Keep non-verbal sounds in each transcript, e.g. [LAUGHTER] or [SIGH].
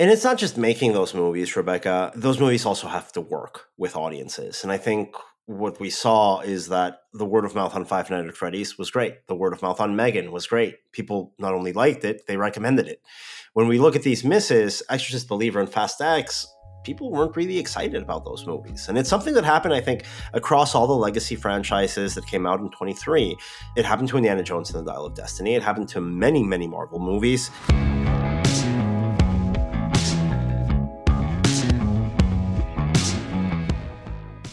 And it's not just making those movies, Rebecca. Those movies also have to work with audiences. And I think what we saw is that the word of mouth on Five Nights at Freddy's was great. The word of mouth on Megan was great. People not only liked it, they recommended it. When we look at these misses, Exorcist Believer and Fast X, people weren't really excited about those movies. And it's something that happened, I think, across all the legacy franchises that came out in 23. It happened to Indiana Jones and the Dial of Destiny. It happened to many, many Marvel movies.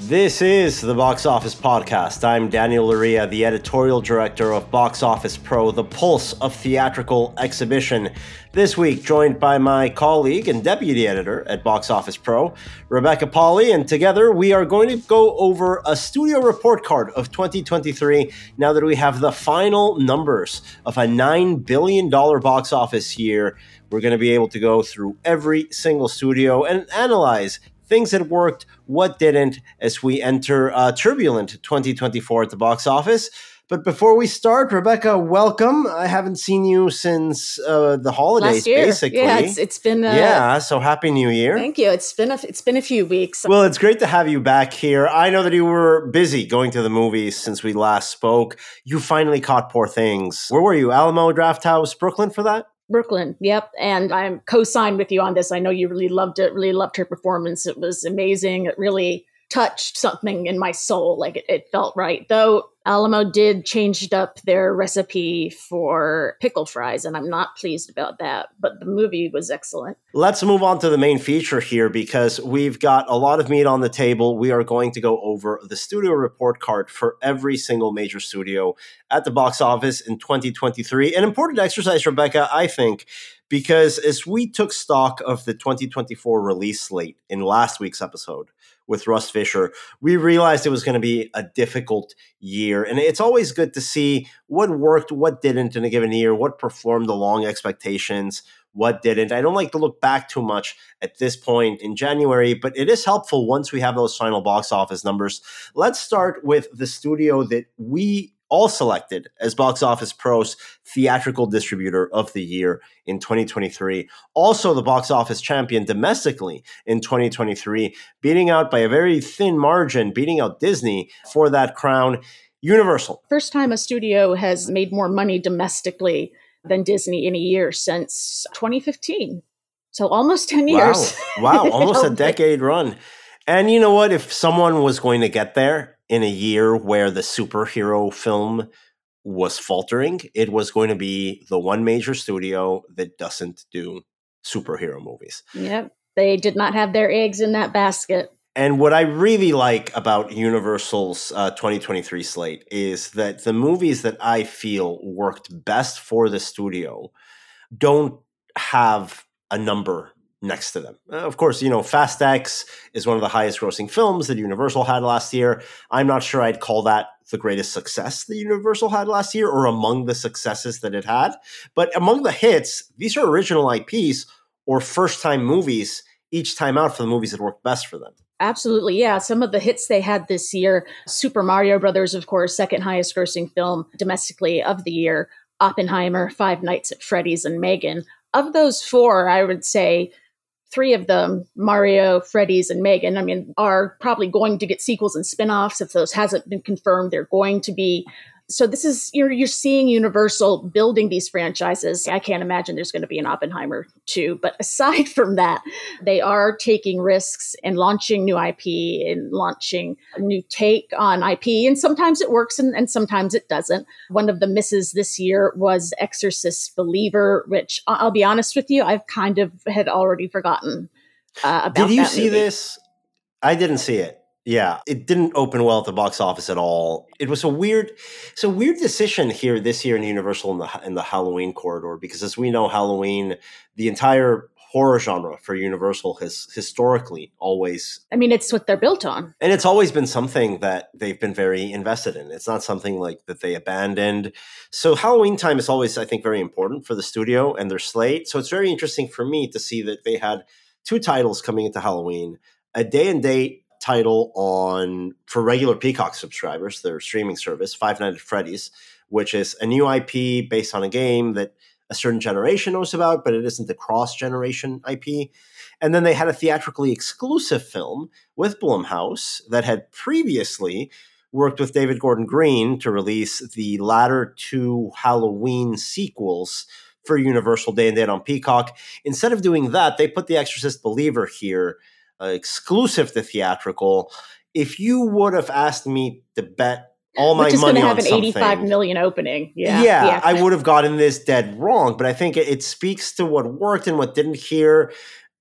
This is the Box Office Podcast. I'm Daniel Loria, the editorial director of Box Office Pro, the pulse of theatrical exhibition. This week, joined by my colleague and deputy editor at Box Office Pro, Rebecca Pahle, and together we are going to go over a studio report card of 2023 now that we have the final numbers of a $9 billion box office year. We're going to be able to go through every single studio and analyze things that worked, what didn't, as we enter a turbulent 2024 at the box office. But before we start, Rebecca, welcome. I haven't seen you since uh, the holidays, basically. Yeah, it's, it's been uh, yeah. So happy New Year! Thank you. It's been a it's been a few weeks. Well, it's great to have you back here. I know that you were busy going to the movies since we last spoke. You finally caught Poor Things. Where were you? Alamo Drafthouse, Brooklyn, for that? Brooklyn. Yep. And I'm co-signed with you on this. I know you really loved it, really loved her performance. It was amazing. It really touched something in my soul. Like it, it felt right. Though Alamo did changed up their recipe for pickle fries, and I'm not pleased about that. But the movie was excellent. Let's move on to the main feature here because we've got a lot of meat on the table. We are going to go over the studio report card for every single major studio at the box office in 2023. An important exercise, Rebecca, I think, because as we took stock of the 2024 release slate in last week's episode, with Russ Fisher, we realized it was going to be a difficult year. And it's always good to see what worked, what didn't in a given year, what performed along expectations, what didn't. I don't like to look back too much at this point in January, but it is helpful once we have those final box office numbers. Let's start with the studio that we all selected as Box Office Pro's theatrical distributor of the year in 2023. Also, the box office champion domestically in 2023, beating out by a very thin margin, beating out Disney for that crown. Universal. First time a studio has made more money domestically than Disney in a year since 2015. So almost 10 years. Wow, wow. [LAUGHS] almost a decade run. And you know what? If someone was going to get there, in a year where the superhero film was faltering, it was going to be the one major studio that doesn't do superhero movies. Yep. They did not have their eggs in that basket. And what I really like about Universal's uh, 2023 slate is that the movies that I feel worked best for the studio don't have a number next to them. Uh, of course, you know, Fast X is one of the highest grossing films that Universal had last year. I'm not sure I'd call that the greatest success that Universal had last year or among the successes that it had. But among the hits, these are original IPs or first time movies each time out for the movies that worked best for them. Absolutely. Yeah. Some of the hits they had this year Super Mario Brothers, of course, second highest grossing film domestically of the year. Oppenheimer, Five Nights at Freddy's, and Megan. Of those four, I would say three of them, Mario, Freddy's, and Megan, I mean, are probably going to get sequels and spin-offs. If those hasn't been confirmed, they're going to be so this is you're you're seeing Universal building these franchises. I can't imagine there's going to be an Oppenheimer too. But [LAUGHS] aside from that, they are taking risks and launching new IP and launching a new take on IP. And sometimes it works and, and sometimes it doesn't. One of the misses this year was Exorcist Believer, which I'll be honest with you, I've kind of had already forgotten uh, about. Did you see movie. this? I didn't see it. Yeah, it didn't open well at the box office at all. It was a weird, it's a weird decision here this year in Universal in the in the Halloween corridor because, as we know, Halloween, the entire horror genre for Universal has historically always. I mean, it's what they're built on, and it's always been something that they've been very invested in. It's not something like that they abandoned. So Halloween time is always, I think, very important for the studio and their slate. So it's very interesting for me to see that they had two titles coming into Halloween, a day and date title on for regular Peacock subscribers, their streaming service, Five Nights at Freddy's, which is a new IP based on a game that a certain generation knows about, but it isn't the cross generation IP. And then they had a theatrically exclusive film with Blumhouse that had previously worked with David Gordon Green to release the latter two Halloween sequels for Universal Day and Date on Peacock. Instead of doing that, they put The Exorcist Believer here, Uh, exclusive to theatrical. If you would have asked me to bet all my Which is money going to have on an 85 something, million opening. Yeah. yeah, I would have gotten this dead wrong, but I think it, it speaks to what worked and what didn't here.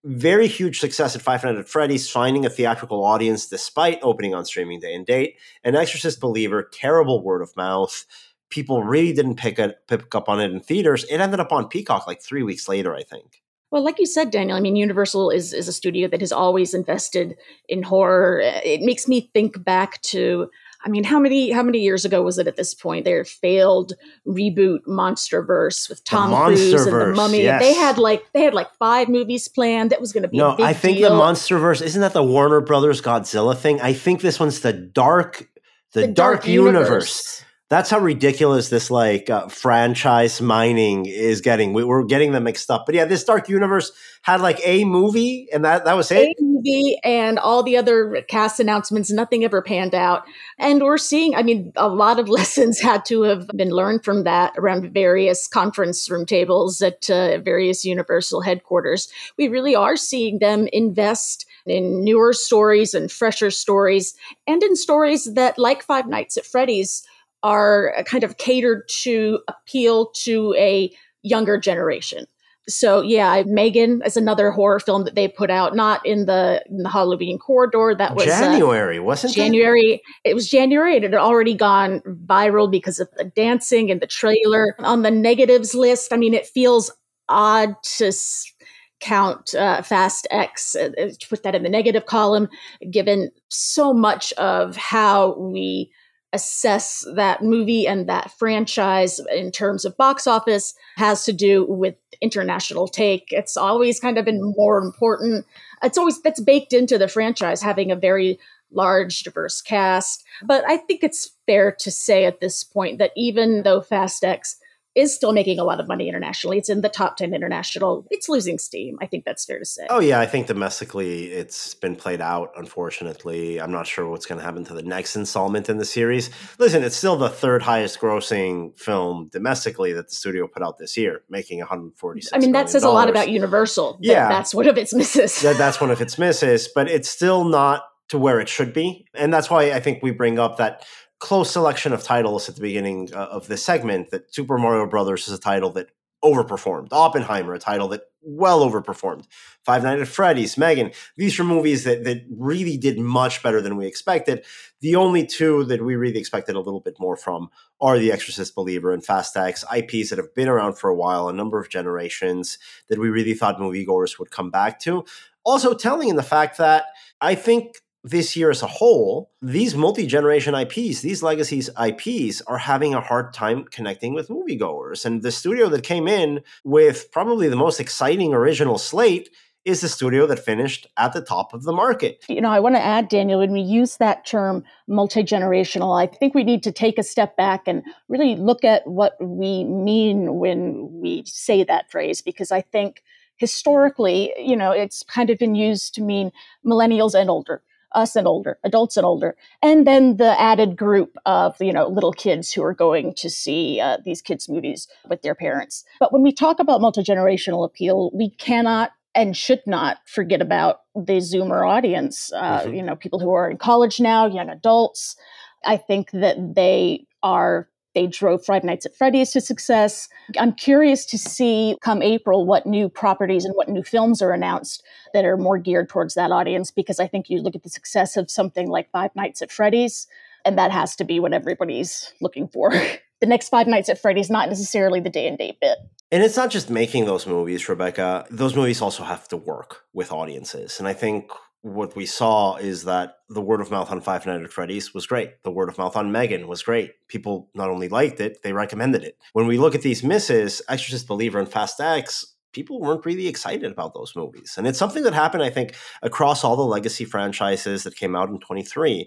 Very huge success at Five Nights at Freddy's, finding a theatrical audience despite opening on streaming day and date. An Exorcist Believer, terrible word of mouth. People really didn't pick it, pick up on it in theaters. It ended up on Peacock like three weeks later, I think. Well, like you said, Daniel, I mean, Universal is, is a studio that has always invested in horror. It makes me think back to I mean, how many how many years ago was it at this point? Their failed reboot MonsterVerse with Tom Cruise and the Mummy. yes. They had like they had like five movies planned. That was going to be No, I think deal. the MonsterVerse isn't that the Warner Brothers Godzilla thing. I think this one's the dark, the, dark, universe. That's how ridiculous this like uh, franchise mining is getting. We, we're getting them mixed up. But yeah, this dark universe had like a movie, and that that was A it. movie and all the other cast announcements, nothing ever panned out. And we're seeing, I mean, a lot of [LAUGHS] lessons had to have been learned from that around various conference room tables at uh, various Universal headquarters. We really are seeing them invest in newer stories and fresher stories, and in stories that, like Five Nights at Freddy's, are kind of catered to appeal to a younger generation. So yeah, Megan is another horror film that they put out, not in the in the Halloween corridor. That was uh, January, wasn't it? January. It was January, and it had already gone viral because of the dancing and the trailer. On the negatives list, I mean, it feels odd to s- count uh, Fast X, uh, uh, to put that in the negative column, given so much of how we assess that movie and that franchise in terms of box office has to do with international take. It's always kind of been more important. It's always that's baked into the franchise having a very large diverse cast. But I think it's fair to say at this point that even though Fast X is still making a lot of money internationally, it's in the top 10 international, it's losing steam. I think that's fair to say. Oh yeah, I think domestically it's been played out. Unfortunately, I'm not sure what's going to happen to the next installment in the series. Listen, it's still the third highest grossing film domestically that the studio put out this year, making 146. I mean, that says a lot about Universal. that Yeah. That's one of its misses. that that's one of its misses, but it's still not to where it should be. And that's why I think we bring up that close selection of titles at the beginning uh, of this segment that Super Mario Brothers is a title that overperformed. Oppenheimer, a title that well overperformed. Five Nights at Freddy's, Megan. These are movies that that really did much better than we expected. The only two that we really expected a little bit more from are The Exorcist Believer and Fast X, IPs that have been around for a while, a number of generations that we really thought moviegoers would come back to. Also telling in the fact that I think this year as a whole, these multi generation IPs, these legacies IPs, are having a hard time connecting with moviegoers. And the studio that came in with probably the most exciting original slate is the studio that finished at the top of the market. you know, I want to add, Daniel, when we use that term multi generational, I think we need to take a step back and really look at what we mean when we say that phrase, because I think historically, you know, it's kind of been used to mean millennials and older. Us and older, adults and older, and then the added group of you know little kids who are going to see uh, these kids' movies with their parents. But when we talk about multi generational appeal, we cannot and should not forget about the Zoomer audience. Uh, Mhm. You know, people who are in college now, young adults. I think that they are. They drove Five Nights at Freddy's to success. I'm curious to see come April what new properties and what new films are announced that are more geared towards that audience because I think you look at the success of something like Five Nights at Freddy's, and that has to be what everybody's looking for. [LAUGHS] the next Five Nights at Freddy's, not necessarily the day and date bit. And it's not just making those movies, Rebecca. Those movies also have to work with audiences. And I think what we saw is that the word of mouth on Five Nights at Freddy's was great. The word of mouth on Megan was great. People not only liked it, they recommended it. When we look at these misses, Exorcist Believer and Fast X, people weren't really excited about those movies. And it's something that happened, I think, across all the legacy franchises that came out in 23.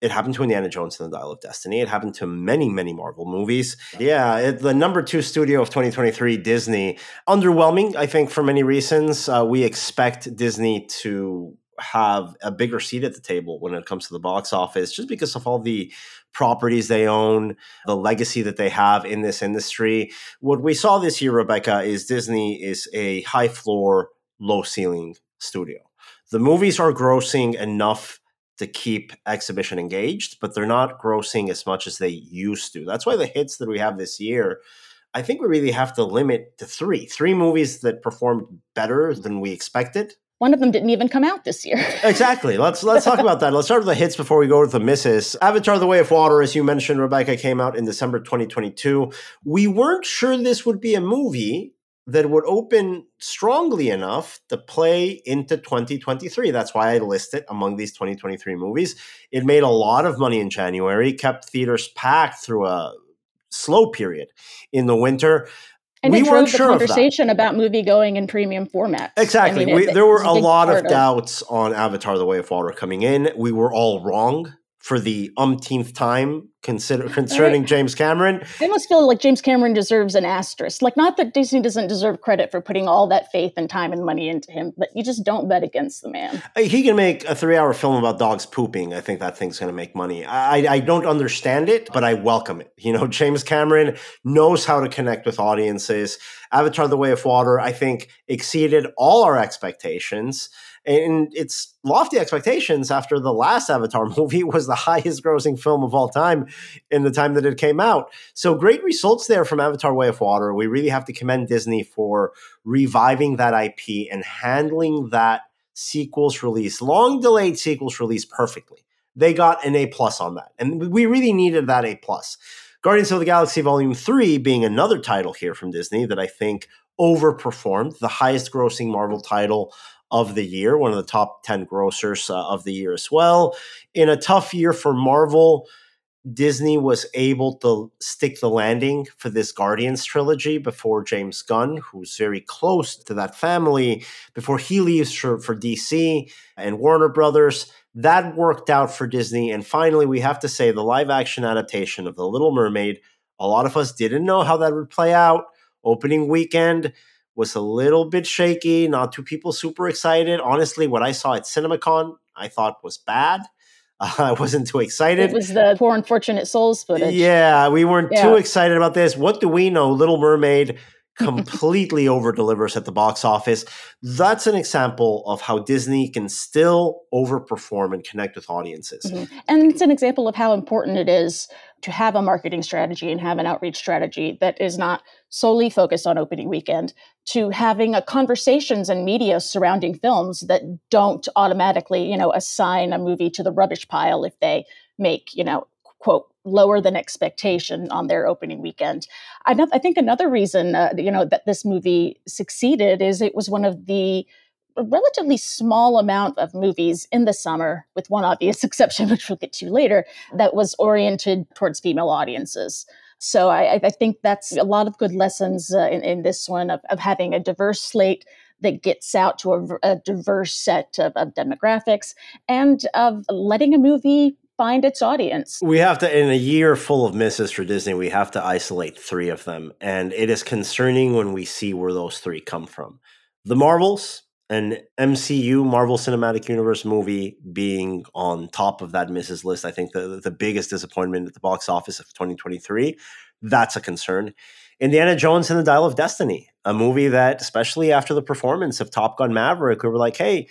It happened to Indiana Jones and the Dial of Destiny. It happened to many, many Marvel movies. Yeah, it, the number two studio of 2023, Disney, underwhelming, I think, for many reasons. Uh, we expect Disney to have a bigger seat at the table when it comes to the box office just because of all the properties they own, the legacy that they have in this industry. What we saw this year, Rebecca, is Disney is a high floor, low ceiling studio. The movies are grossing enough to keep exhibition engaged, but they're not grossing as much as they used to. That's why the hits that we have this year, I think we really have to limit to three. Three movies that performed better than we expected. One of them didn't even come out this year. [LAUGHS] exactly. Let's let's talk about that. Let's start with the hits before we go to the misses. Avatar: The Way of Water, as you mentioned, Rebecca, came out in December 2022. We weren't sure this would be a movie that would open strongly enough to play into 2023. That's why I list it among these 2023 movies. It made a lot of money in January, kept theaters packed through a slow period in the winter. And we it drove the sure conversation about movie going in premium format. Exactly. I mean, we, it, there were a, a lot of doubts on Avatar: The Way of Water coming in. We were all wrong for the umpteenth time consider concerning right. James Cameron. I almost feel like James Cameron deserves an asterisk. Like not that Disney doesn't deserve credit for putting all that faith and time and money into him, but you just don't bet against the man. Uh, he can make a three-hour film about dogs pooping. I think that thing's going to make money. I, I don't understand it, but I welcome it. You know, [LAUGHS] James Cameron knows how to connect with audiences. Avatar: The Way of Water, I think, exceeded all our expectations and its lofty expectations after the last Avatar [LAUGHS] movie was the highest grossing film of all time in the time that it came out. So great results there from Avatar Way of Water. We really have to commend Disney for reviving that IP and handling that sequels release, long delayed sequels release perfectly. They got an A plus on that. And we really needed that A plus. Guardians of the Galaxy Volume 3 being another title here from Disney that I think overperformed, the highest grossing Marvel title of the year, one of the top 10 grossers uh, of the year as well. In a tough year for Marvel, Disney was able to stick the landing for this Guardians trilogy before James Gunn, who's very close to that family, before he leaves for, for DC and Warner Brothers. That worked out for Disney. And finally, we have to say the live action adaptation of The Little Mermaid. A lot of us didn't know how that would play out. Opening weekend, was a little bit shaky. Not two people super excited. Honestly, what I saw at CinemaCon, I thought was bad. Uh, [LAUGHS] I wasn't too excited. It was the poor unfortunate souls footage. Yeah, we weren't yeah. too excited about this. What do we know? Little Mermaid [LAUGHS] completely over delivers at the box office. That's an example of how Disney can still overperform and connect with audiences. Mm-hmm. And it's an example of how important it is to have a marketing strategy and have an outreach strategy that is not solely focused on opening weekend, to having conversations and media surrounding films that don't automatically, you know, assign a movie to the rubbish pile if they make, you know, quote lower than expectation on their opening weekend. I, I think another reason, uh, you know, that this movie succeeded is it was one of the relatively small amount of movies in the summer, with one obvious [LAUGHS] exception, which we'll get to later, that was oriented towards female audiences. So I, I think that's a lot of good lessons uh, in, in, this one of, of, having a diverse slate that gets out to a, a diverse set of, of demographics and of letting a movie find its audience. We have to, in a year full of misses for Disney, we have to isolate three of them. And it is concerning when we see where those three come from. The Marvels, an MCU Marvel Cinematic Universe movie being on top of that misses list, I think the, the biggest disappointment at the box office of 2023. That's a concern. Indiana Jones and the Dial of Destiny, a movie that, especially after the performance of Top Gun Maverick, we were like, hey,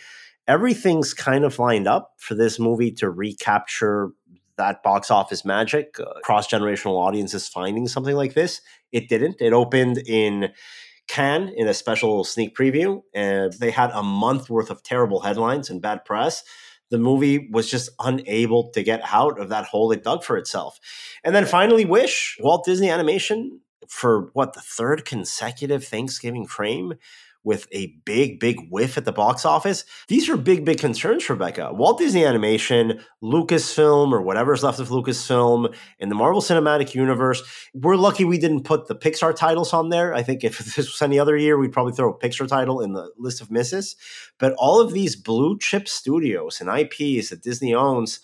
everything's kind of lined up for this movie to recapture that box office magic, uh, cross generational audiences finding something like this. It didn't. It opened in Cannes in a special sneak preview, and they had a month worth of terrible headlines and bad press. The movie was just unable to get out of that hole it dug for itself. And then finally, Wish, Walt Disney Animation, for what, the third consecutive Thanksgiving frame, with a big, big whiff at the box office. These are big, big concerns, Rebecca. Walt Disney Animation, Lucasfilm, or whatever's left of Lucasfilm, and the Marvel Cinematic Universe. We're lucky we didn't put the Pixar titles on there. I think if [LAUGHS] this was any other year, we'd probably throw a Pixar title in the list of misses. But all of these blue chip studios and IPs that Disney owns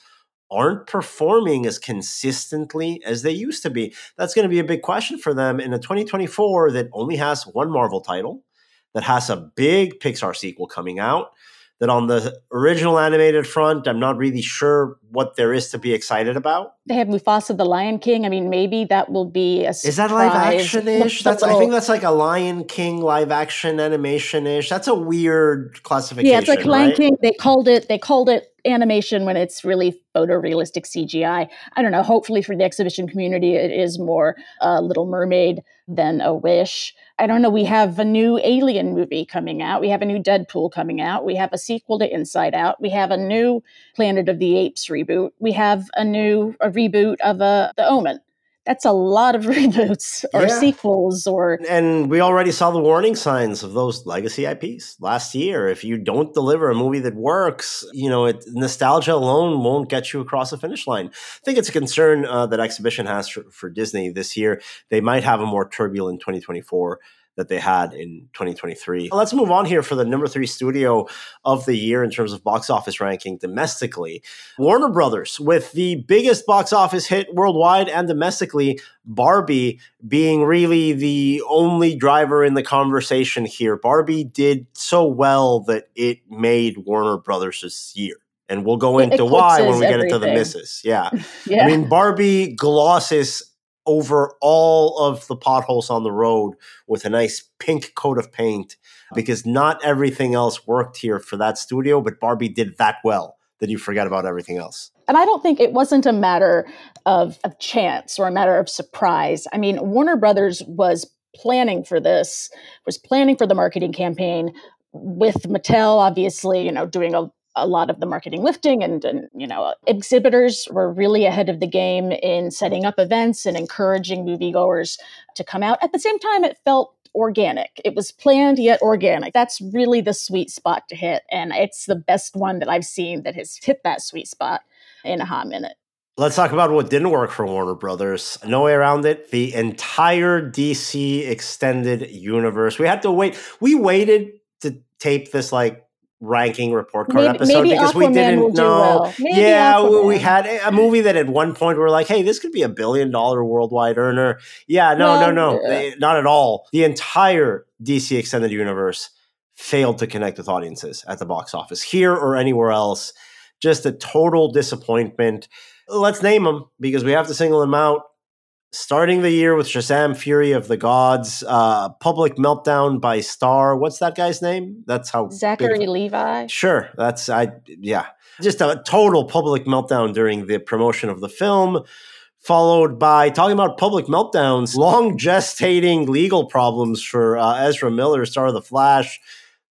aren't performing as consistently as they used to be. That's going to be a big question for them in a 2024 that only has one Marvel title, that has a big Pixar sequel coming out. That on the original animated front, I'm not really sure what there is to be excited about. They have Mufasa the Lion King. I mean, maybe that will be a surprise. Is that live action ish? That's I oh. think that's like a Lion King live action animation ish. That's a weird classification. Yeah, it's like Lion right? King. They called it. They called it animation when it's really photorealistic CGI. I don't know. Hopefully, for the exhibition community, it is more uh, Little Mermaid than a Wish. I don't know. We have a new Alien movie coming out. We have a new Deadpool coming out. We have a sequel to Inside Out. We have a new Planet of the Apes reboot. We have a new a reboot of uh, The Omen that's a lot of [LAUGHS] reboots or yeah. sequels or and we already saw the warning signs of those legacy IPs last year. If you don't deliver a movie that works you know it, nostalgia alone won't get you across the finish line. I think it's a concern uh, that exhibition has for, for Disney this year. They might have a more turbulent 2024 that they had in 2023. Let's move on here for the number three studio of the year in terms of box office ranking domestically. Warner Brothers, with the biggest box office hit worldwide and domestically, Barbie being really the only driver in the conversation here. Barbie did so well that it made Warner Brothers this year and we'll go into why when we get into the misses. Yeah. [LAUGHS] yeah. I mean, Barbie glosses over all of the potholes on the road with a nice pink coat of paint because not everything else worked here for that studio, but Barbie did that well that you forget about everything else. And I don't think it wasn't a matter of, of chance or a matter of surprise. I mean, Warner Brothers was planning for this, was planning for the marketing campaign with Mattel, obviously, you know, doing a a lot of the marketing lifting and, and, you know exhibitors were really ahead of the game in setting up events and encouraging moviegoers to come out at the same time it felt organic it was planned yet organic that's really the sweet spot to hit and it's the best one that i've seen that has hit that sweet spot in a hot minute Let's talk about what didn't work for Warner Brothers. No way around it. The entire DC extended universe. We had to wait. We waited to tape this like ranking report card maybe, episode maybe because Aquaman we didn't know. Well. Yeah, Aquaman. we had a movie that at one point we are like, hey, this could be a billion dollar worldwide earner. Yeah, no, well, no, no, yeah. not at all. The entire DC extended universe failed to connect with audiences at the box office here or anywhere else. Just a total disappointment. Let's name them because we have to single them out starting the year with Shazam Fury of the Gods, uh, Public Meltdown by Star. What's that guy's name? That's how Zachary Levi. Sure. That's I yeah. Just a total public meltdown during the promotion of the film. Followed by talking about public meltdowns, long gestating legal problems for uh, Ezra Miller, star of The Flash.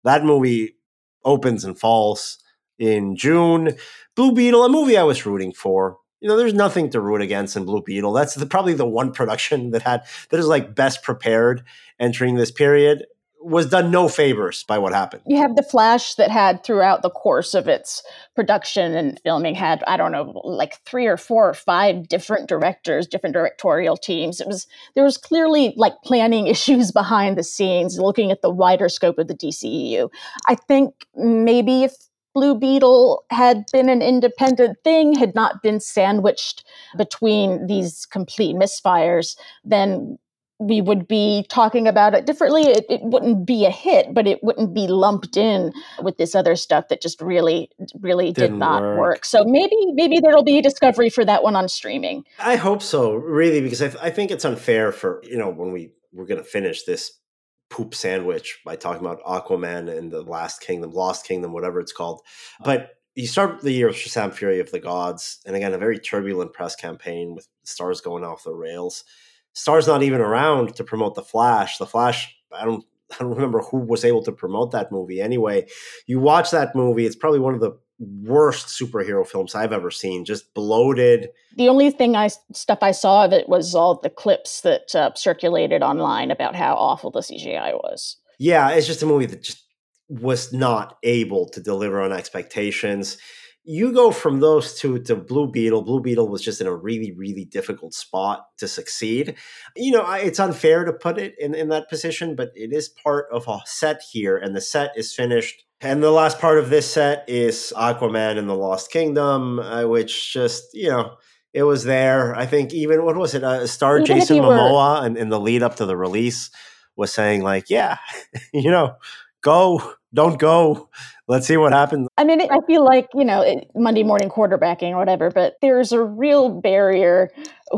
That movie opens and falls in June. Blue Beetle, a movie I was rooting for you know, there's nothing to root against in Blue Beetle. That's the, probably the one [LAUGHS] production that had that is like best prepared entering this period. Was done no favors by what happened. You have the Flash that had throughout the course of its production and filming had I don't know like three or four or five different directors, different directorial teams. It was there was clearly like planning [LAUGHS] issues behind the scenes, looking at the wider scope of the DCEU. I think maybe if Blue Beetle had been an independent thing, had not been sandwiched between these complete misfires, then we would be talking about it differently. It, it, wouldn't be a hit, but it wouldn't be lumped in with this other stuff that just really, really Didn't did not work. work. So maybe, maybe there'll be a discovery for that one on streaming. I hope so, really, because I, I think it's unfair for you know when we we're going to finish this poop sandwich by talking about Aquaman and the Last Kingdom, Lost Kingdom, whatever it's called. Uh-huh. But you start the year with Shazam Fury of the Gods, and again, a very turbulent press campaign with stars going off the rails. Stars not even around to promote the Flash. The Flash, I don't [LAUGHS] I don't remember who was able to promote that movie. Anyway, you watch that movie, it's probably one of the worst superhero films I've ever seen. Just bloated. The only thing I stuff I saw of it was all the clips that uh, circulated online about how awful the CGI was. Yeah, it's just a movie that just was not able to deliver on expectations. You go from those two to Blue Beetle. Blue Beetle was just in a really, really difficult spot to succeed. You know, it's unfair to put it in, in that position, but it is part of a set here, and the set is finished And the last part of this set is Aquaman and the Lost Kingdom, uh, which just, you know, it was there. I think even, what was it? Uh, star Even Jason Momoa in, in the lead up to the release was saying, like, yeah, [LAUGHS] you know, go, don't go. Let's see what happens. I mean, I feel like, you know, Monday morning quarterbacking or whatever, but there's a real barrier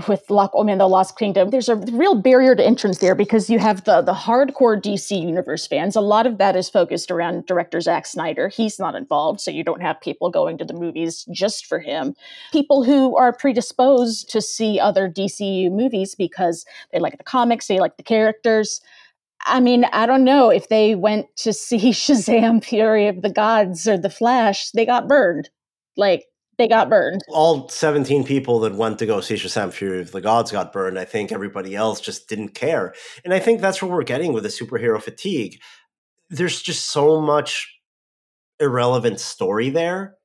with Lock, I mean, the Lost Kingdom. There's a real barrier to entrance there because you have the, the hardcore DC Universe fans. A lot of that is focused around director Zack Snyder. He's not involved, so you don't have people going to the movies just for him. People who are predisposed to see other DCU movies because they like the comics, they like the characters. I mean, I don't know if they went to see [LAUGHS] Shazam Fury of the Gods or The Flash, they got burned. Like, they got burned. All 17 people that went to go see Shazam Fury of the Gods got burned. I think everybody else just didn't care. And I think that's what we're getting with the superhero fatigue. There's just so much irrelevant story there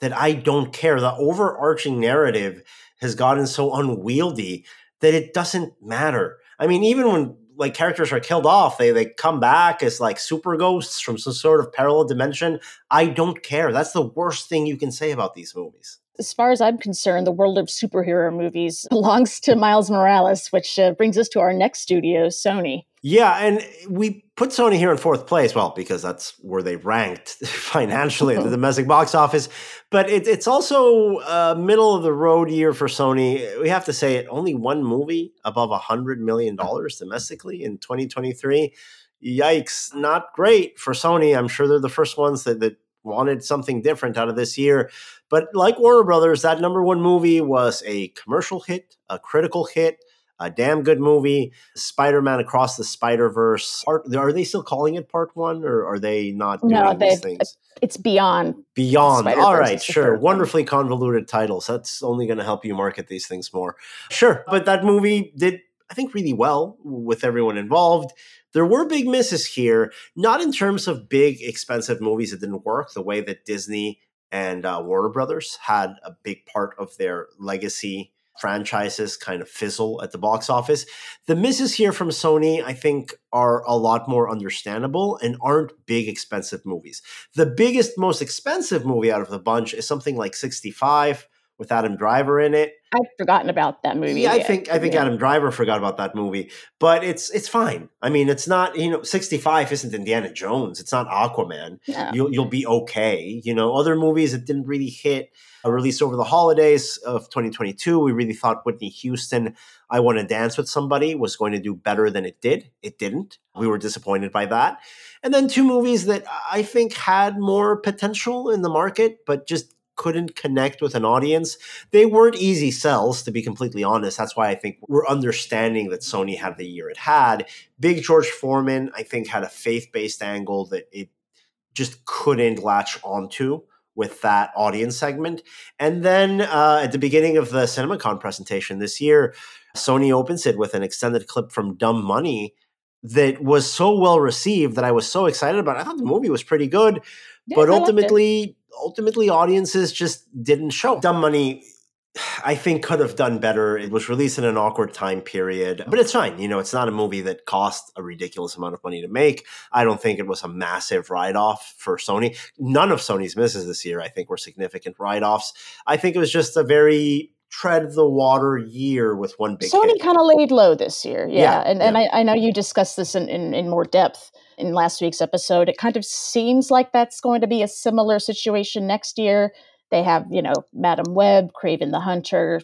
that I don't care. The overarching narrative has gotten so unwieldy that it doesn't matter. I mean, even when like characters are killed off, they they come back as like super ghosts from some sort of parallel dimension. I don't care. That's the worst thing you can say about these movies. As far as I'm concerned, the world of superhero movies belongs to Miles Morales, which uh, brings us to our next studio, Sony. Yeah, and we put Sony here in fourth place, well, because that's where they ranked [LAUGHS] financially at the [LAUGHS] domestic box office. But it, it's also a middle of the road year for Sony. We have to say it only one movie above a hundred million mm. dollars domestically in 2023. Yikes! Not great for Sony. I'm sure they're the first ones that, that wanted something different out of this year. But like Warner Brothers, that number one movie was a commercial hit, a critical hit, a damn good movie. Spider Man Across the Spider Verse. Are they still calling it Part One, or are they not doing No, these things? It's beyond. Beyond. All right, sure. Wonderfully convoluted titles. That's only going to help you market these things more. Sure. But that movie did, I think, really well with everyone involved. There were big misses here, not in terms of big, expensive movies that didn't work the way that Disney and uh, Warner Brothers had a big part of their legacy franchises kind of fizzle at the box office. The misses here from Sony, I think, are a lot more understandable and aren't big, expensive movies. The biggest, most expensive movie out of the bunch is something like 65 with Adam Driver in it. I've forgotten about that movie. Yeah, I think I think Yeah. Adam Driver forgot about that movie, but it's it's fine. I mean, it's not you know, 65 isn't Indiana Jones. It's not Aquaman. No. You'll you'll be okay. You know, other movies that didn't really hit uh, released over the holidays of 2022. We really thought Whitney Houston, "I Want to Dance with Somebody" was going to do better than it did. It didn't. We were disappointed by that. And then two movies that I think had more potential in the market, but just couldn't connect with an audience. They weren't easy sells, to be completely honest. That's why I think we're understanding that Sony had the year it had. Big George Foreman, I think, had a faith based angle that it just couldn't latch onto with that audience segment. And then uh, at the beginning of the CinemaCon presentation this year, Sony opens it with an extended clip from Dumb Money that was so well received that I was so excited about. it. I thought the movie was pretty good, but I liked it. ultimately, ultimately, audiences just didn't show. Dumb Money, I think, could have done better. It was released in an awkward time period, but it's fine. You know, it's not a movie that cost a ridiculous amount of money to make. I don't think it was a massive write off for Sony. None of Sony's misses this year, I think, were significant write offs. I think it was just a very tread the water year with one big Sony kind of laid low this year. Yeah. Yeah, and and I, I know you discussed this in, in, in more depth in last week's episode. It kind of seems like that's going to be a similar situation next year. They have, you know, Madame Web, Kraven the Hunter,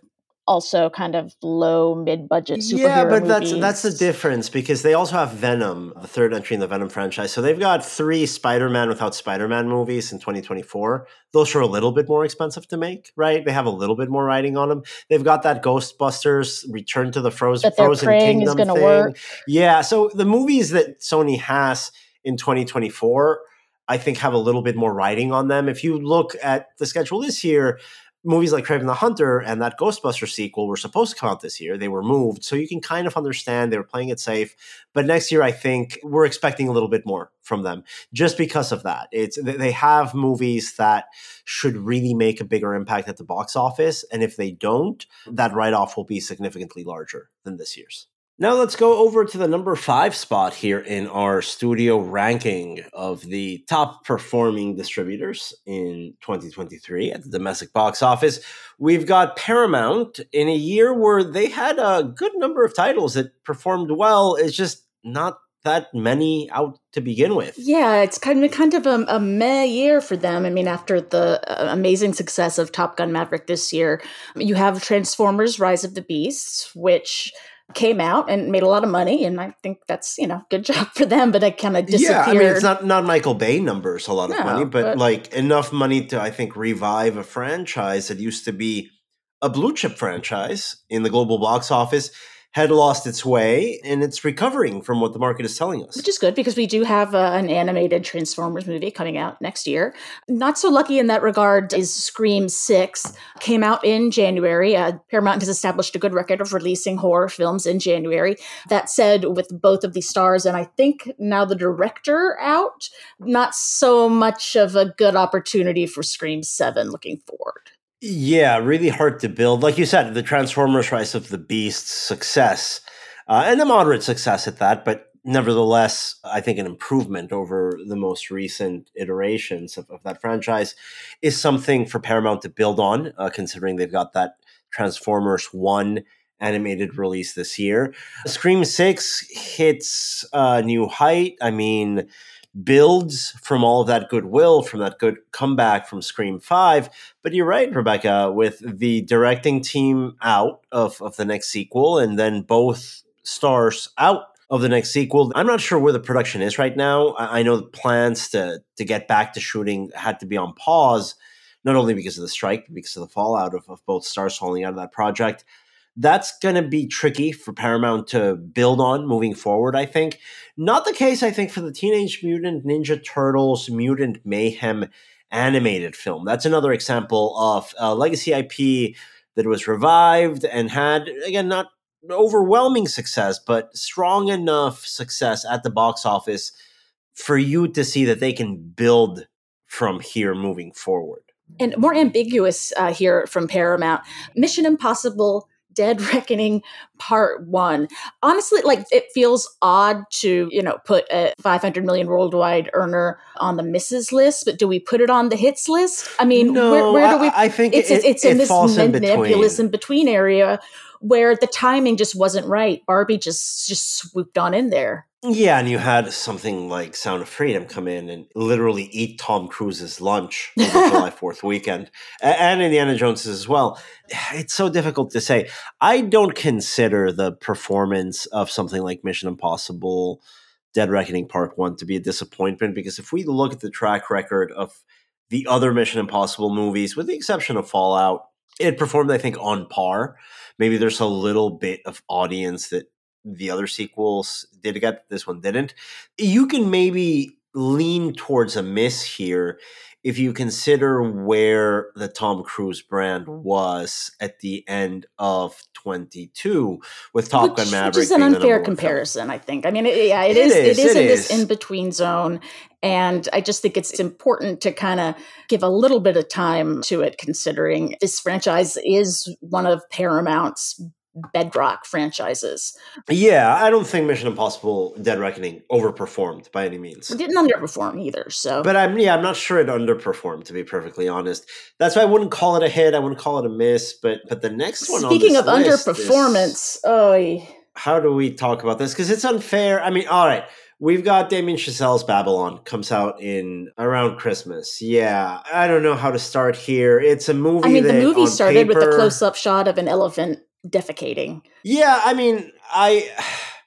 also kind of low mid budget superhero Yeah, but that's movies. that's the difference because they also have Venom, the third entry in the Venom franchise. So they've got three Spider-Man without Spider-Man movies in 2024. Those are a little bit more expensive to make, right? They have a little bit more writing on them. They've got that Ghostbusters Return to the Frozen Frozen praying is Kingdom thing. work. Yeah, so the movies that Sony has in 2024, I think have a little bit more writing on them. If you look at the schedule this year, movies like Kraven the Hunter and that Ghostbuster sequel were supposed to come out this year. They were moved. So you can kind of understand they were playing it safe. But next year, I think we're expecting a little bit more from them just because of that. It's they have movies that should really make a bigger impact at the box office. And if they don't, that write off will be significantly larger than this year's. Now let's go over to the number five spot here in our studio ranking of the top performing distributors in 2023 at the domestic box office. We've got Paramount in a year where they had a good number of titles that performed well. It's just not that many out to begin with. Yeah, it's kind of kind of a, a meh year for them. I mean, after the uh, amazing success of Top Gun Maverick this year, you have Transformers: Rise of the Beasts, which came out and made a lot of money, and I think that's you know good [LAUGHS] job for them. But I kind of disappeared. Yeah, I mean it's not not Michael Bay numbers, a lot of no, money, but, but like enough money to I think revive a franchise that used to be a blue chip franchise in the global box office had lost its way and it's recovering from what the market is telling us. Which is good because we do have uh, an animated Transformers movie coming out next year. Not so lucky in that regard is Scream 6 came out in January. Uh, Paramount has established a good record of releasing horror films in January. That said, with both of these stars and I think now the director out, not so much of a good opportunity for Scream 7 looking forward. Yeah, really hard to build. Like you said, the Transformers Rise of the Beast success, uh, and a moderate success at that, but nevertheless, I think an improvement over the most recent iterations of, of that franchise is something for Paramount to build on, uh, considering they've got that Transformers 1 animated release this year. Scream 6 hits a new height. I mean, builds from all of that goodwill, from that good comeback from Scream 5. But you're right, Rebecca, with the directing team out of, of the next sequel and then both stars out of the next sequel. I'm not sure where the production is right now. I, know the plans to, to get back to shooting had to be on pause, not only because of the strike, but because of the fallout of, of both stars falling out of that project that's going to be tricky for Paramount to build on moving forward, I think. Not the case, I think, for the Teenage Mutant Ninja Turtles Mutant Mayhem animated film. That's another example of a legacy IP that was revived and had, again, not overwhelming success, but strong enough success at the box office for you to see that they can build from here moving forward. And more ambiguous uh, here from Paramount Mission Impossible Dead [LAUGHS] Reckoning Part One. Honestly, like it feels odd to, you know, put a 500 million worldwide earner on the misses list, but do we put it on the hits list? I mean, no, where, where, do we? I, I think it's, it, it's in this nebulous in between area where the timing just wasn't right. Barbie just just swooped on in there. Yeah, and you had something like Sound of Freedom come in and literally eat Tom Cruise's lunch over [LAUGHS] July 4th weekend, and Indiana Jones's as well. It's so difficult to say. I don't consider the performance of something like Mission Impossible Dead Reckoning Part 1 to be a disappointment because if we look at the track record of the other Mission Impossible movies, with the exception of Fallout, it performed, I think, on par. Maybe there's a little bit of audience that the other sequels did get, this one didn't. You can maybe lean towards a miss here if you consider where the Tom Cruise brand was at the end of 22 with Top Gun Maverick. Which is an unfair comparison, I think. I mean, it, yeah, it, it is, is. It is it in is. this in between zone. And I just think it's important to kind of give a little bit of time to it, considering this franchise is one of Paramount's bedrock franchises. Yeah, I don't think Mission Impossible Dead Reckoning overperformed by any means. It didn't underperform either, so But I'm yeah, I'm not sure it underperformed to be perfectly honest. That's why I wouldn't call it a hit, I wouldn't call it a miss, but but the next one Speaking of underperformance, is, oh how do we talk about this? Because it's unfair. I mean, all right. We've got Damien Chazelle's Babylon comes out in around Christmas. Yeah, I don't know how to start here. It's a movie. I mean, the movie started paper, with the close-up shot of an elephant defecating. Yeah, I mean, I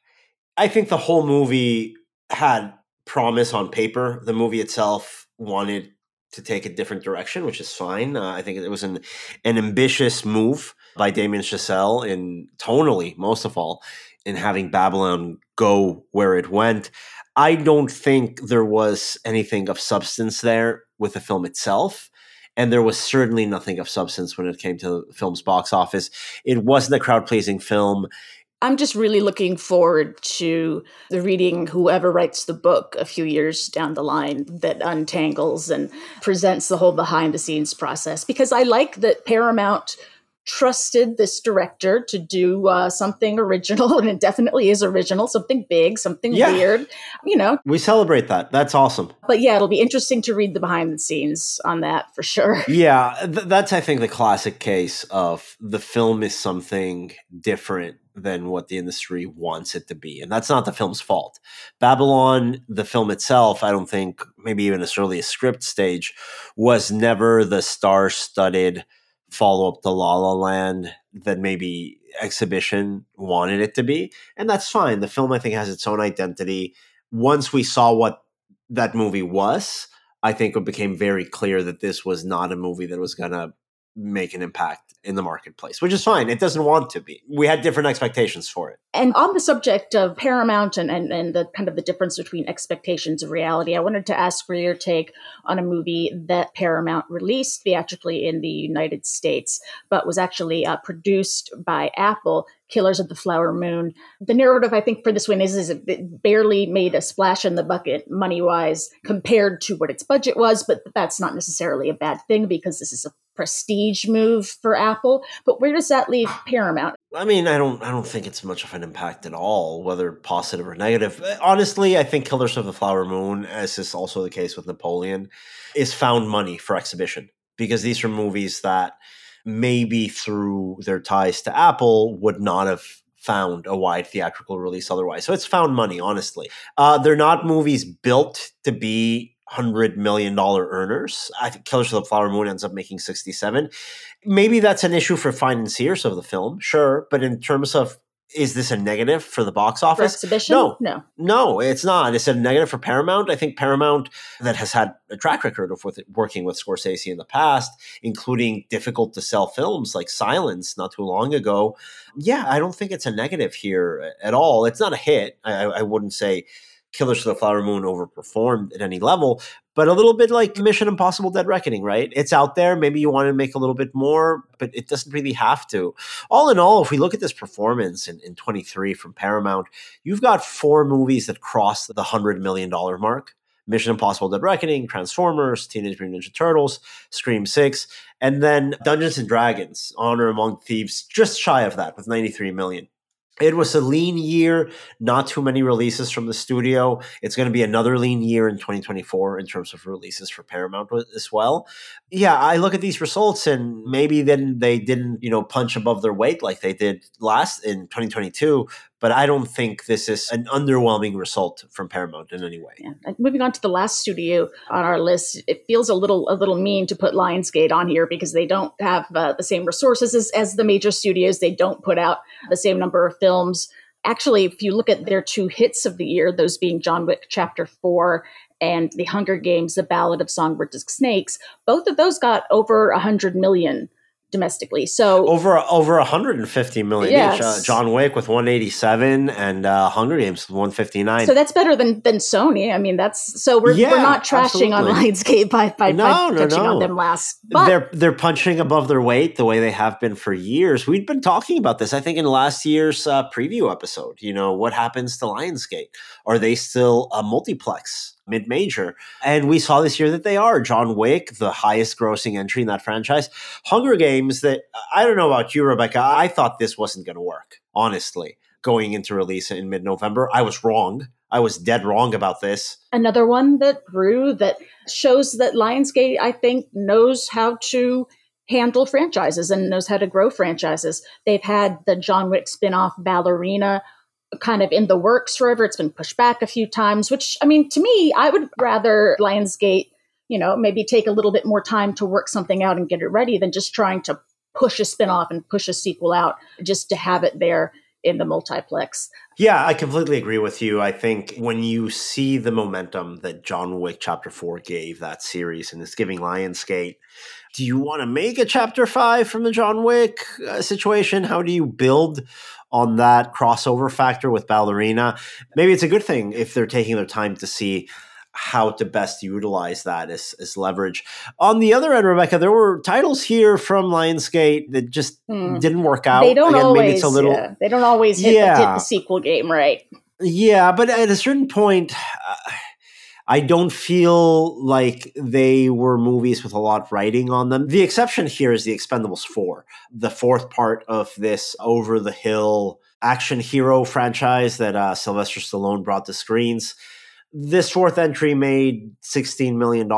[SIGHS] I think the whole movie had promise on paper. The movie itself wanted to take a different direction, which is fine. Uh, I think it was an an ambitious move by Damien Chazelle in tonally, most of all, in having Babylon go where it went. I don't think there was anything of substance there with the film itself and there was certainly nothing of substance when it came to the film's box office. It wasn't a crowd pleasing film. I'm just really looking forward to the reading whoever writes the book a few years down the line that untangles and presents the whole behind the scenes process because I like that Paramount trusted this director to do uh, something original, [LAUGHS] and it definitely is original, something big, something yeah. weird. You know, we celebrate that. That's awesome. But yeah, it'll be interesting to read the behind the scenes on that for sure. [LAUGHS] Yeah, th- that's I think the classic case of the film is something different than what the industry wants it to be. And that's not the film's fault. Babylon, the film itself, I don't think, maybe even as early as script stage, was never the star studded follow up to La La Land that maybe exhibition wanted it to be. And that's fine. The film, I think, has its own identity. Once we saw what that movie was, I think it became very clear that this was not a movie that was going to make an impact in the marketplace, which is fine. It doesn't want to be. We had different expectations for it. And on the subject of Paramount and, and, and the kind of the difference between expectations and reality, I wanted to ask for your take on a movie that Paramount released theatrically in the United States, but was actually uh, produced by Apple. Killers of the Flower Moon. The narrative, I think, for this one is, is it barely made a splash in the bucket money wise compared to what its budget was, but that's not necessarily a bad thing because this is a prestige move for Apple. But where does that leave [SIGHS] Paramount? I mean, I don't I don't think it's much of an impact at all, whether positive or negative. Honestly, I think Killers of the Flower Moon, as is also the case with Napoleon, is found money for exhibition because these are movies that maybe through their ties to Apple would not have found a wide theatrical release otherwise. So it's found money, honestly. Uh, they're not movies built to be hundred million dollar earners. I think Killers of the Flower Moon ends up making sixty seven. Maybe that's an issue for financiers of the film, sure, but in terms of is this a negative for the box office? For exhibition? No, no, no, it's not. It's a negative for Paramount. I think Paramount that has had a track record of with working with Scorsese in the past, including difficult to sell films like Silence not too long ago. Yeah, I don't think it's a negative here at all. It's not a hit. I, I wouldn't say Killers of the Flower Moon overperformed at any level, but a little bit like mm-hmm. Mission Impossible Dead Reckoning, right? It's out there. Maybe you want to make a little bit more, but it doesn't really have to. All in all, if we look at this performance in, in 23 from Paramount, you've got four movies that cross the $100 million mark. Mission Impossible Dead Reckoning, Transformers, Teenage Mutant Ninja Turtles, Scream 6, and then Dungeons and Dragons, Honor Among Thieves, just shy of that with 93 million. It was a lean year, not too many releases from the studio. It's going to be another lean year in 2024 in terms of releases for Paramount as well. Yeah, I look at these results and maybe then they didn't, you know, punch above their weight like they did last in 2022, but I don't think this is an underwhelming result from Paramount in any way. Yeah. Moving on to the last studio on our list, it feels a little a little mean to put Lionsgate on here because they don't have uh, the same resources as, as the major studios. They don't put out the same number of films. Actually, if you look at their two hits of the year, those being John Wick Chapter Four and The Hunger Games: The Ballad of Songbirds and Snakes, both of those got over a hundred million domestically. So over over 150 million yes. each. Uh, John Wick with 187 and uh, Hunger Games with 159. So that's better than than Sony. I mean, that's so we're, yeah, we're not trashing absolutely. on Lionsgate by by, no, by no, touching no. on them last. But they're they're punching above their weight the way they have been for years. We've been talking about this. I think in last year's uh, preview episode. You know what happens to Lionsgate? Are they still a multiplex? Mid major. And we saw this year that they are. John Wick, the highest grossing entry in that franchise. Hunger Games, that I don't know about you, Rebecca. I thought this wasn't going to work, honestly, going into release in mid November. I was wrong. I was dead wrong about this. Another one that grew that shows that Lionsgate, I think, knows how to handle franchises and knows how to grow franchises. They've had the John Wick spin-off Ballerina kind of in the works forever. It's been pushed back a few times, which I mean, to me, I would rather Lionsgate, you know, maybe take a little bit more time to work something out and get it ready than just trying to push a spinoff and push a sequel out just to have it there in the multiplex. Yeah, I completely agree with you. I think when you see the momentum that John Wick Chapter 4 gave that series and it's giving Lionsgate, do you want to make a Chapter 5 from the John Wick uh, situation? How do you build on that crossover factor with Ballerina. Maybe it's a good thing if they're taking their time to see how to best utilize that as, as leverage. On the other end, Rebecca, there were titles here from Lionsgate that just mm. didn't work out. They don't Again, always. Maybe it's a little. Yeah, they don't always hit, yeah. the, hit the sequel game right. Yeah, but at a certain point. Uh, I don't feel like they were movies with a lot of writing on them. The exception here is The Expendables 4, the fourth part of this over the hill action hero franchise that uh, Sylvester Stallone brought to screens. This fourth entry made $16 million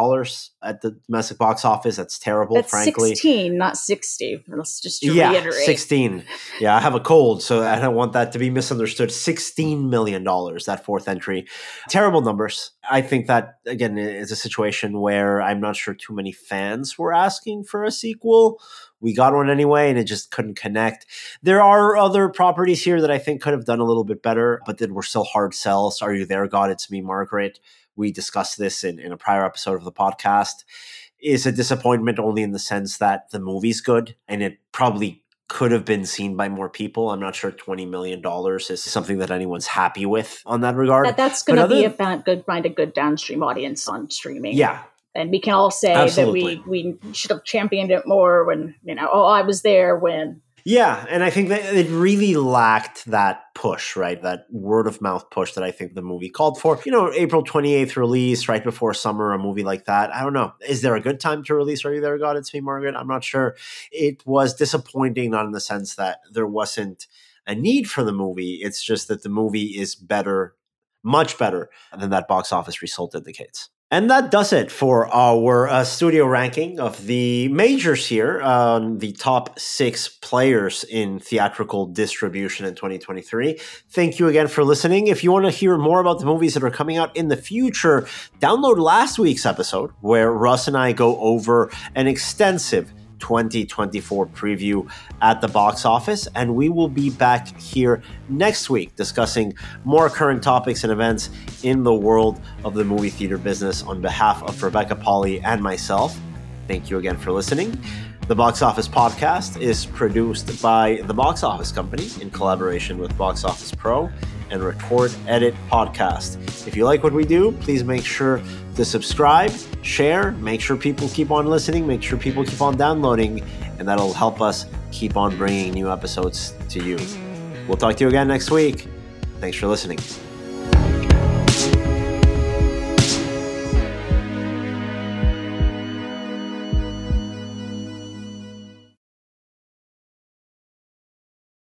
at the domestic box office. That's terrible, That's frankly. 16, not 60. Let's just yeah, reiterate. 16. Yeah, I have a cold, so I don't want that to be misunderstood. $16 million, that fourth entry. Terrible numbers. I think that, again, is a situation where I'm not sure too many fans were asking for a sequel. We got one anyway, and it just couldn't connect. There are other properties here that I think could have done a little bit better, but then we're still hard sells. Are You There, God? It's Me, Margaret. We discussed this in, in a prior episode of the podcast. Is a disappointment only in the sense that the movie's good and it probably could have been seen by more people. I'm not sure $20 million is something that anyone's happy with on that regard. That, that's going to be a good, find a good downstream audience on streaming. yeah, and we can all say Absolutely. that we we should have championed it more when you know oh I was there when Yeah, and I think that it really lacked that push, right? That word of mouth push that I think the movie called for. You know, April 28th release, right before summer, a movie like that. I don't know. Is there a good time to release Are You There, God? It's Me, Margaret? I'm not sure. It was disappointing, not in the sense that there wasn't a need for the movie. It's just that the movie is better, much better than that box office result indicates. And that does it for our uh, studio ranking of the majors here, um, the top six players in theatrical distribution in 2023. Thank you again for listening. If you want to hear more about the movies that are coming out in the future, download last week's episode where Russ and I go over an extensive 2024 preview at the box office. And we will be back here next week discussing more current topics and events in the world of the movie theater business on behalf of Rebecca Pahle and myself. Thank you again for listening. The Box Office Podcast is produced by the Box Office Company in collaboration with Box Office Pro and Record Edit Podcast. If you like what we do, please make sure to subscribe, share, make sure people keep on listening, make sure people keep on downloading, and that'll help us keep on bringing new episodes to you. We'll talk to you again next week. Thanks for listening.